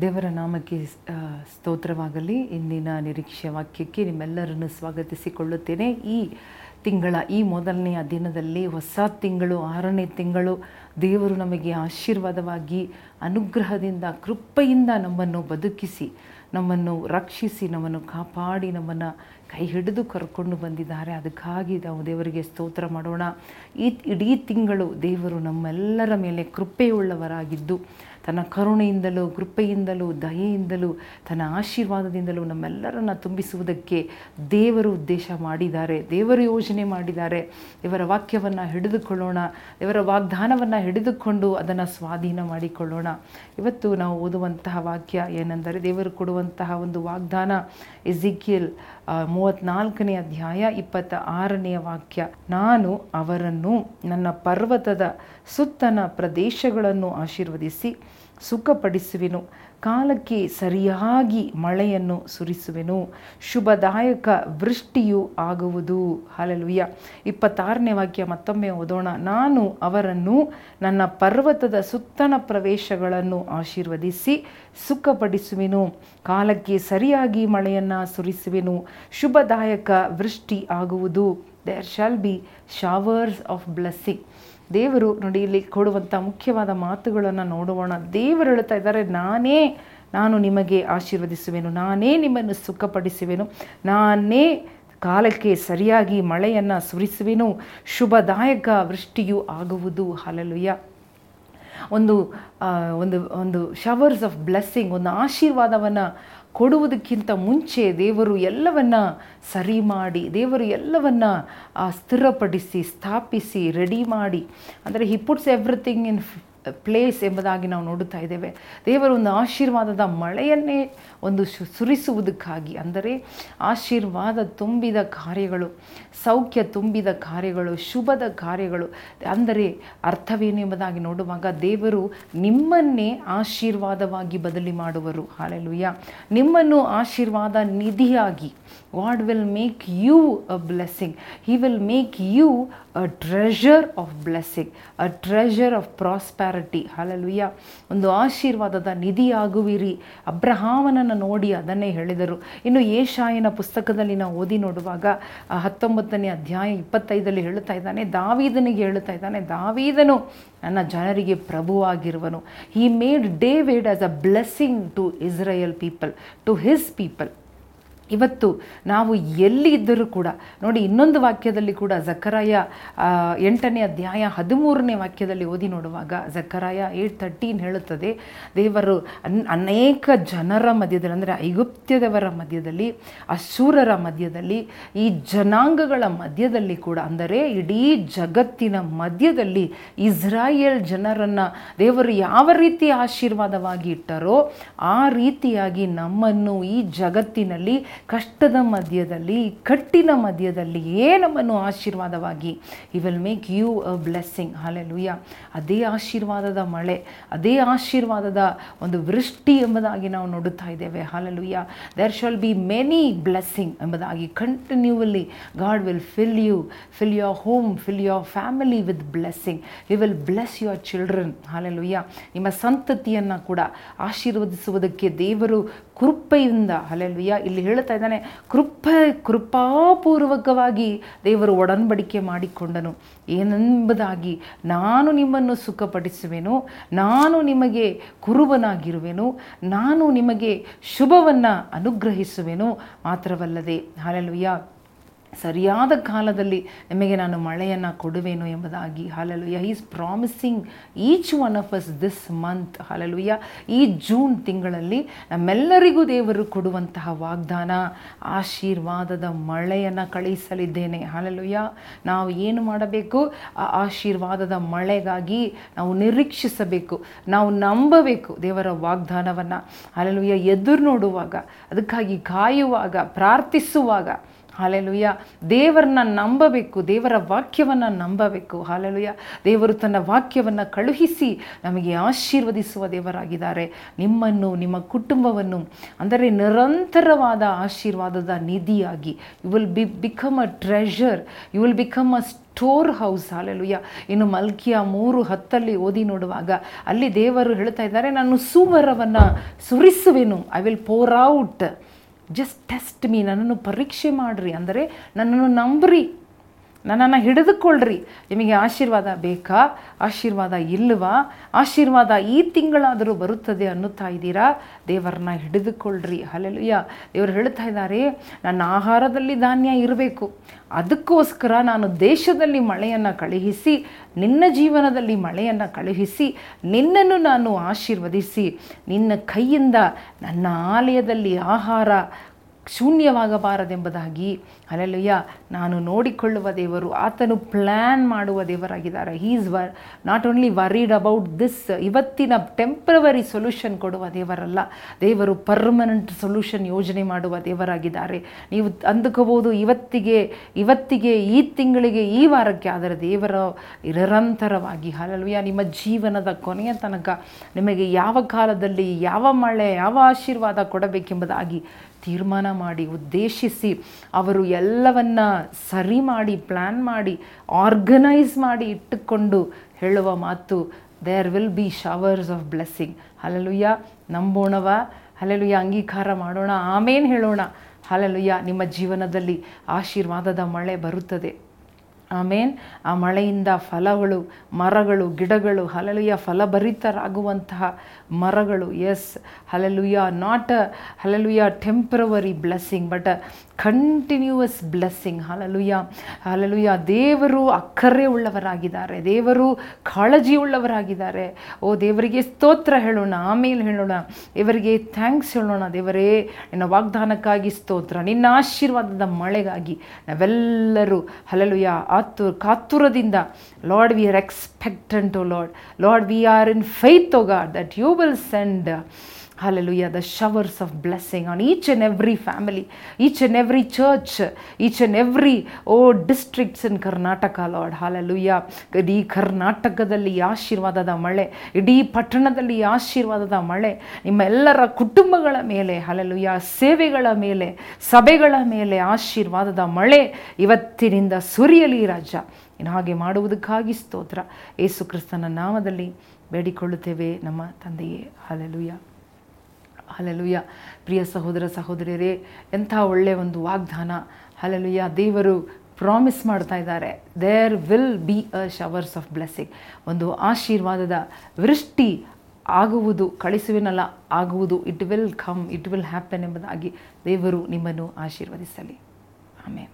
ದೇವರ ನಾಮಕ್ಕೆ ಸ್ತೋತ್ರವಾಗಲಿ. ಇಂದಿನ ನಿರೀಕ್ಷೆ ವಾಕ್ಯಕ್ಕೆ ನಿಮ್ಮೆಲ್ಲರನ್ನು ಸ್ವಾಗತಿಸಿಕೊಳ್ಳುತ್ತೇನೆ. ಈ ತಿಂಗಳ, ಈ ಮೊದಲನೆಯ ದಿನದಲ್ಲಿ ಹೊಸ ತಿಂಗಳು, ಆರನೇ ತಿಂಗಳು ದೇವರು ನಮಗೆ ಆಶೀರ್ವಾದವಾಗಿ ಅನುಗ್ರಹದಿಂದ, ಕೃಪೆಯಿಂದ ನಮ್ಮನ್ನು ಬದುಕಿಸಿ, ನಮ್ಮನ್ನು ರಕ್ಷಿಸಿ, ನಮ್ಮನ್ನು ಕಾಪಾಡಿ, ನಮ್ಮನ್ನು ಕೈ ಹಿಡಿದು ಕರ್ಕೊಂಡು ಬಂದಿದ್ದಾರೆ. ಅದಕ್ಕಾಗಿ ನಾವು ದೇವರಿಗೆ ಸ್ತೋತ್ರ ಮಾಡೋಣ. ಈ ಇಡೀ ತಿಂಗಳು ದೇವರು ನಮ್ಮೆಲ್ಲರ ಮೇಲೆ ಕೃಪೆಯುಳ್ಳವರಾಗಿದ್ದು, ತನ್ನ ಕರುಣೆಯಿಂದಲೂ, ಕೃಪೆಯಿಂದಲೂ, ದಯೆಯಿಂದಲೂ, ತನ್ನ ಆಶೀರ್ವಾದದಿಂದಲೂ ನಮ್ಮೆಲ್ಲರನ್ನ ತುಂಬಿಸುವುದಕ್ಕೆ ದೇವರು ಉದ್ದೇಶ ಮಾಡಿದ್ದಾರೆ. ದೇವರು ಯೋಜನೆ ಮಾಡಿದ್ದಾರೆ. ಇವರ ವಾಕ್ಯವನ್ನು ಹಿಡಿದುಕೊಳ್ಳೋಣ. ಇವರ ವಾಗ್ದಾನವನ್ನು ಹಿಡಿದುಕೊಂಡು ಅದನ್ನು ಸ್ವಾಧೀನ ಮಾಡಿಕೊಳ್ಳೋಣ. ಇವತ್ತು ನಾವು ಓದುವಂತಹ ವಾಕ್ಯ ಏನೆಂದರೆ ದೇವರು ಕೊಡುವಂತಹ ಒಂದು ವಾಗ್ದಾನ ಎಜಿಕಿಯಲ್ ಮೂವತ್ನಾಲ್ಕನೇ ಅಧ್ಯಾಯ ಇಪ್ಪತ್ತ ಆರನೆಯ ವಾಕ್ಯ. ನಾನು ಅವರನ್ನು ನನ್ನ ಪರ್ವತದ ಸುತ್ತನ ಪ್ರದೇಶಗಳನ್ನು ಆಶೀರ್ವದಿಸಿ ಸುಖಪಡಿಸುವೆನು. ಕಾಲಕ್ಕೆ ಸರಿಯಾಗಿ ಮಳೆಯನ್ನು ಸುರಿಸುವೆನು. ಶುಭದಾಯಕ ವೃಷ್ಟಿಯು ಆಗುವುದು. ಹಾಲಲುಯ್ಯ ಇಪ್ಪತ್ತಾರನೇ ವಾಕ್ಯ ಮತ್ತೊಮ್ಮೆ ಓದೋಣ. ನಾನು ಅವರನ್ನು ನನ್ನ ಪರ್ವತದ ಸುತ್ತನ ಪ್ರವೇಶಗಳನ್ನು ಆಶೀರ್ವದಿಸಿ ಸುಖಪಡಿಸುವೆನು. ಕಾಲಕ್ಕೆ ಸರಿಯಾಗಿ ಮಳೆಯನ್ನು ಸುರಿಸುವೆನು. ಶುಭದಾಯಕ ವೃಷ್ಟಿ ಆಗುವುದು. There shall be showers of blessing ದೇವರು ನೋಡಿ ಇಲ್ಲಿ ಕೊಡುವಂಥ ಮುಖ್ಯವಾದ ಮಾತುಗಳನ್ನು ನೋಡೋಣ. ದೇವರು ಹೇಳ್ತಾ ಇದ್ದಾರೆ, ನಾನೇ ನಾನು ನಿಮಗೆ ಆಶೀರ್ವದಿಸುವೆನು, ನಾನೇ ನಿಮ್ಮನ್ನು ಸುಖಪಡಿಸುವೆನು, ನಾನೇ ಕಾಲಕ್ಕೆ ಸರಿಯಾಗಿ ಮಳೆಯನ್ನು ಸುರಿಸುವೆನು, ಶುಭದಾಯಕ ವೃಷ್ಟಿಯು ಆಗುವುದು. ಹಲಲುಯ್ಯ ಒಂದು ಒಂದು ಒಂದು ಶವರ್ಸ್ ಆಫ್ ಬ್ಲೆಸ್ಸಿಂಗ್ ಒಂದು ಆಶೀರ್ವಾದವನ್ನು ಕೊಡುವುದಕ್ಕಿಂತ ಮುಂಚೆ ದೇವರು ಎಲ್ಲವನ್ನ ಸರಿ ಮಾಡಿ, ದೇವರು ಎಲ್ಲವನ್ನ ಸ್ಥಿರಪಡಿಸಿ, ಸ್ಥಾಪಿಸಿ ರೆಡಿ ಮಾಡಿ. ಅಂದರೆ he puts everything in place ಎಂಬುದಾಗಿ ನಾವು ನೋಡುತ್ತಾ ಇದ್ದೇವೆ. ದೇವರು ಒಂದು ಆಶೀರ್ವಾದದ ಮಳೆಯನ್ನೇ ಒಂದು ಸುರಿಸುವುದಕ್ಕಾಗಿ, ಅಂದರೆ ಆಶೀರ್ವಾದ ತುಂಬಿದ ಕಾರ್ಯಗಳು, ಸೌಖ್ಯ ತುಂಬಿದ ಕಾರ್ಯಗಳು, ಶುಭದ ಕಾರ್ಯಗಳು, ಅಂದರೆ ಅರ್ಥವೇನು ಎಂಬುದಾಗಿ ನೋಡುವಾಗ ದೇವರು ನಿಮ್ಮನ್ನೇ ಆಶೀರ್ವಾದವಾಗಿ ಬದಲಿ ಮಾಡುವರು. ಹಾಲೆಲುಯ್ಯ. ನಿಮ್ಮನ್ನು ಆಶೀರ್ವಾದ ನಿಧಿಯಾಗಿ God will make you a blessing he will make you a treasure of blessing a treasure of prosperity hallelujah ಒಂದು ಆಶೀರ್ವಾದದ ನಿಧಿಯಾಗುವಿರಿ. ಅಬ್ರಹಾಮನನ್ನು ನೋಡಿ ಅದನ್ನೇ ಹೇಳಿದರು. ಇನ್ನು ಏಷಾಯನ ಪುಸ್ತಕದಲ್ಲಿ ನಾವು ಓದಿ ನೋಡುವಾಗ ಹತ್ತೊಂಬತ್ತನೇ ಅಧ್ಯಾಯ ಇಪ್ಪತ್ತೈದರಲ್ಲಿ ಹೇಳುತ್ತಾ ಇದ್ದಾನೆ, ದಾವೀದನಿಗೆ ಹೇಳುತ್ತಾ ಇದ್ದಾನೆ, ದಾವೀದನು ನನ್ನ ಜನರಿಗೆ ಪ್ರಭುವಾಗಿರುವನು. He made David as a blessing to Israel people to his people ಇವತ್ತು ನಾವು ಎಲ್ಲಿ ಇದ್ದರೂ ಕೂಡ, ನೋಡಿ ಇನ್ನೊಂದು ವಾಕ್ಯದಲ್ಲಿ ಕೂಡ ಜಕರಾಯ ಎಂಟನೇ ಅಧ್ಯಾಯ ಹದಿಮೂರನೇ ವಾಕ್ಯದಲ್ಲಿ ಓದಿ ನೋಡುವಾಗ ಜಕರಾಯ ಏಟ್ ತರ್ಟೀನ್ ಹೇಳುತ್ತದೆ, ದೇವರು ಅನ್, ಅನೇಕ ಜನರ ಮಧ್ಯದಲ್ಲಿ, ಅಂದರೆ ಐಗುಪ್ತ್ಯದವರ ಮಧ್ಯದಲ್ಲಿ ಅಶೂರರ ಮಧ್ಯದಲ್ಲಿ, ಈ ಜನಾಂಗಗಳ ಮಧ್ಯದಲ್ಲಿ ಕೂಡ, ಅಂದರೆ ಇಡೀ ಜಗತ್ತಿನ ಮಧ್ಯದಲ್ಲಿ ಇಸ್ರಾಯೇಲ್ ಜನರನ್ನು ದೇವರು ಯಾವ ರೀತಿ ಆಶೀರ್ವಾದವಾಗಿ ಇಟ್ಟರೋ ಆ ರೀತಿಯಾಗಿ ನಮ್ಮನ್ನು ಈ ಜಗತ್ತಿನಲ್ಲಿ ಕಷ್ಟದ ಮಧ್ಯದಲ್ಲಿ, ಕಟ್ಟಿನ ಮಧ್ಯದಲ್ಲಿಯೇ ನಮ್ಮನ್ನು ಆಶೀರ್ವಾದವಾಗಿ. He will make you a blessing hallelujah ಅದೇ ಆಶೀರ್ವಾದದ ಮಳೆ, ಅದೇ ಆಶೀರ್ವಾದದ ಒಂದು ವೃಷ್ಟಿ ಎಂಬುದಾಗಿ ನಾವು ನೋಡುತ್ತಾ ಇದ್ದೇವೆ. Hallelujah there shall be many blessing ಎಂಬುದಾಗಿ continually God will fill you fill your home fill your family with blessing you will bless your children hallelujah ನಿಮ್ಮ ಸಂತತಿಯನ್ನು ಕೂಡ ಆಶೀರ್ವದಿಸುವುದಕ್ಕೆ ದೇವರು ಕೃಪೆಯಿಂದ ಅಲ್ಲೆಲ್ವಿಯ ಇಲ್ಲಿ ಹೇಳ್ತಾ ಇದ್ದಾನೆ, ಕೃಪ, ಕೃಪಾಪೂರ್ವಕವಾಗಿ ದೇವರು ಒಡನ್ಬಡಿಕೆ ಮಾಡಿಕೊಂಡನು. ಏನೆಂಬುದಾಗಿ ನಾನು ನಿಮ್ಮನ್ನು ಸುಖಪಡಿಸುವೆನು, ನಾನು ನಿಮಗೆ ಕುರುಬನಾಗಿರುವೆನು, ನಾನು ನಿಮಗೆ ಶುಭವನ್ನು ಅನುಗ್ರಹಿಸುವೆನು ಮಾತ್ರವಲ್ಲದೆ ಹಾಲೆಲುಯ್ಯ ಸರಿಯಾದ ಕಾಲದಲ್ಲಿ ನಿಮಗೆ ನಾನು ಮಳೆಯನ್ನು ಕೊಡುವೆನು ಎಂಬುದಾಗಿ hallelujah is promising each one of us this month hallelujah ಈ ಜೂನ್ ತಿಂಗಳಲ್ಲಿ ನಮ್ಮೆಲ್ಲರಿಗೂ ದೇವರು ಕೊಡುವಂತಹ ವಾಗ್ದಾನ, ಆಶೀರ್ವಾದದ ಮಳೆಯನ್ನು ಕಳುಹಿಸಲಿದ್ದೇನೆ ಹಾಲೆಲುಯ್ಯ ನಾವು ಏನು ಮಾಡಬೇಕು? ಆ ಆಶೀರ್ವಾದದ ಮಳೆಗಾಗಿ ನಾವು ನಿರೀಕ್ಷಿಸಬೇಕು, ನಾವು ನಂಬಬೇಕು ದೇವರ ವಾಗ್ದಾನವನ್ನು ಹಾಲೆಲುಯ್ಯ ಎದುರು ನೋಡುವಾಗ, ಅದಕ್ಕಾಗಿ ಕಾಯುವಾಗ ಪ್ರಾರ್ಥಿಸುವಾಗ. ಹಾಲೆಲುಯ್ಯ. ದೇವರನ್ನ ನಂಬಬೇಕು, ದೇವರ ವಾಕ್ಯವನ್ನು ನಂಬಬೇಕು. ಹಾಲೆಲುಯ್ಯ. ದೇವರು ತನ್ನ ವಾಕ್ಯವನ್ನು ಕಳುಹಿಸಿ ನಮಗೆ ಆಶೀರ್ವದಿಸುವ ದೇವರಾಗಿದ್ದಾರೆ. ನಿಮ್ಮನ್ನು, ನಿಮ್ಮ ಕುಟುಂಬವನ್ನು, ಅಂದರೆ ನಿರಂತರವಾದ ಆಶೀರ್ವಾದದ ನಿಧಿಯಾಗಿ. You will be become a treasure you will become a storehouse hallelujah. ಇನ್ನು ಮಲ್ಕಿಯ ಮೂರು ಹತ್ತಲ್ಲಿ ಓದಿ ನೋಡುವಾಗ ಅಲ್ಲಿ ದೇವರು ಹೇಳ್ತಾ ಇದ್ದಾರೆ, ನಾನು ಸುವರವನ್ನು ಸುರಿಸುವೆನು. I will pour out just test me ನನ್ನನ್ನು ಪರೀಕ್ಷೆ ಮಾಡಿರಿ. ಅಂದರೆ ನನ್ನನ್ನು ನಂಬ್ರಿ. ನನ್ನನ್ನು ಹಿಡಿದುಕೊಳ್ಳ್ರಿ ನಿಮಗೆ ಆಶೀರ್ವಾದ ಬೇಕಾ? ಆಶೀರ್ವಾದ ಇಲ್ಲವಾ? ಆಶೀರ್ವಾದ ಈ ತಿಂಗಳಾದರೂ ಬರುತ್ತದೆ ಅನ್ನುತ್ತಾ ಇದ್ದೀರಾ? ದೇವರನ್ನ ಹಿಡಿದುಕೊಳ್ಳ್ರಿ ಅಲ್ಲೆಲ್ಲುಯ್ಯ ದೇವರು ಹೇಳ್ತಾ ಇದ್ದಾರೆ, ನನ್ನ ಆಹಾರದಲ್ಲಿ ಧಾನ್ಯ ಇರಬೇಕು. ಅದಕ್ಕೋಸ್ಕರ ನಾನು ದೇಶದಲ್ಲಿ ಮಳೆಯನ್ನು ಕಳುಹಿಸಿ, ನಿನ್ನ ಜೀವನದಲ್ಲಿ ಮಳೆಯನ್ನು ಕಳುಹಿಸಿ, ನಿನ್ನನ್ನು ನಾನು ಆಶೀರ್ವದಿಸಿ, ನಿನ್ನ ಕೈಯಿಂದ ನನ್ನ ಆಲಯದಲ್ಲಿ ಆಹಾರ ಶೂನ್ಯವಾಗಬಾರದೆಂಬುದಾಗಿ ಅಲ್ಲೆಲ್ಲಯ್ಯ ನಾನು ನೋಡಿಕೊಳ್ಳುವ ದೇವರು, ಆತನು ಪ್ಲ್ಯಾನ್ ಮಾಡುವ ದೇವರಾಗಿದ್ದಾರೆ. He is were not only worried about this ಇವತ್ತಿನ ಟೆಂಪ್ರವರಿ ಸೊಲ್ಯೂಷನ್ ಕೊಡುವ ದೇವರಲ್ಲ, ದೇವರು ಪರ್ಮನೆಂಟ್ ಸೊಲ್ಯೂಷನ್ ಯೋಜನೆ ಮಾಡುವ ದೇವರಾಗಿದ್ದಾರೆ. ನೀವು ಅಂದುಕೋಬೋದು ಇವತ್ತಿಗೆ ಇವತ್ತಿಗೆ, ಈ ತಿಂಗಳಿಗೆ, ಈ ವಾರಕ್ಕೆ, ಆದರೆ ದೇವರ ನಿರಂತರವಾಗಿ ಅಲ್ಲಲ್ವಯ್ಯ ನಿಮ್ಮ ಜೀವನದ ಕೊನೆಯ ತನಕ ನಿಮಗೆ ಯಾವ ಕಾಲದಲ್ಲಿ, ಯಾವ ಮಳೆ, ಯಾವ ಆಶೀರ್ವಾದ ಕೊಡಬೇಕೆಂಬುದಾಗಿ ತೀರ್ಮಾನ ಮಾಡಿ ಉದ್ದೇಶಿಸಿ ಅವರು ಎಲ್ಲವನ್ನು ಸರಿ ಮಾಡಿ ಪ್ಲ್ಯಾನ್ ಮಾಡಿ ಆರ್ಗನೈಸ್ ಮಾಡಿ ಇಟ್ಟುಕೊಂಡು ಹೇಳುವ ಮಾತು there will be showers of blessing hallelujah ನಂಬೋಣವ hallelujah ಅಂಗೀಕಾರ ಮಾಡೋಣ, ಆಮೇನು ಹೇಳೋಣ. ಹಲಲುಯ್ಯ ನಿಮ್ಮ ಜೀವನದಲ್ಲಿ ಆಶೀರ್ವಾದದ ಮಳೆ ಬರುತ್ತದೆ. ಆಮೇನ್. ಆ ಮಳೆಯಿಂದ ಫಲಗಳು, ಮರಗಳು, ಗಿಡಗಳು ಹಲಲುಯ್ಯ ಫಲಭರಿತರಾಗುವಂತಹ ಮರಗಳು. Yes hallelujah not a hallelujah temporary blessing but a continuous blessing hallelujah hallelujah ದೇವರು ಅಕ್ಕರೆ ಉಳ್ಳವರಾಗಿದ್ದಾರೆ. ದೇವರು ಕಾಳಜಿ ಉಳ್ಳವರಾಗಿದ್ದಾರೆ. ಓ, ದೇವರಿಗೆ ಸ್ತೋತ್ರ ಹೇಳೋಣ, ಆಮೇಲೆ ಹೇಳೋಣ. ಇವರಿಗೆ ಥ್ಯಾಂಕ್ಸ್ ಹೇಳೋಣ. ದೇವರೇ, ನಿನ್ನ ವಾಗ್ದಾನಕ್ಕಾಗಿ ಸ್ತೋತ್ರ. ನಿನ್ನ ಆಶೀರ್ವಾದದ ಮಳೆಗಾಗಿ ನಾವೆಲ್ಲರೂ ಹಲಲುಯ್ಯ ಆತು ಕಾತುರದಿಂದ lord we are expectant o lord lord we are in faith o God that you will send Hallelujah, the showers of blessing on each and every family, each and every church, each and every, oh, districts in Karnataka, Lord. Hallelujah. ಇಡೀ ಕರ್ನಾಟಕದಲ್ಲಿ ಆಶೀರ್ವಾದದ ಮಳೆ ಇಡೀ ಪಟ್ಟಣದಲ್ಲಿ ಆಶೀರ್ವಾದದ ಮಳೆ ನಿಮ್ಮ ಎಲ್ಲರ ಕುಟುಂಬಗಳ ಮೇಲೆ ಹಲಲುಯ್ಯ ಸೇವೆಗಳ ಮೇಲೆ ಸಭೆಗಳ ಮೇಲೆ ಆಶೀರ್ವಾದದ ಮಳೆ ಇವತ್ತಿನಿಂದ ಸುರಿಯಲಿ ರಾಜ. ಇನ್ನು ಹಾಗೆ ಮಾಡುವುದಕ್ಕಾಗಿ ಸ್ತೋತ್ರ. ಯೇಸು ಕ್ರಿಸ್ತನ ನಾಮದಲ್ಲಿ ಬೇಡಿಕೊಳ್ಳುತ್ತೇವೆ ನಮ್ಮ ತಂದೆಯೇ. ಹಲಲುಯ್ಯ ಹಲಲುಯ್ಯ ಪ್ರಿಯ ಸಹೋದರ ಸಹೋದರಿಯರೇ, ಎಂಥ ಒಳ್ಳೆಯ ಒಂದು ವಾಗ್ದಾನ. ಹಲಲುಯ್ಯ ದೇವರು ಪ್ರಾಮಿಸ್ ಮಾಡ್ತಾ ಇದ್ದಾರೆ. There will be a showers of blessing ಒಂದು ಆಶೀರ್ವಾದದ ವೃಷ್ಟಿ ಆಗುವುದು, ಕಳಿಸುವಿನಲ್ಲ, ಆಗುವುದು. It will come it will happen ಎಂಬುದಾಗಿ ದೇವರು ನಿಮ್ಮನ್ನು ಆಶೀರ್ವದಿಸಲಿ. ಆಮೇಲೆ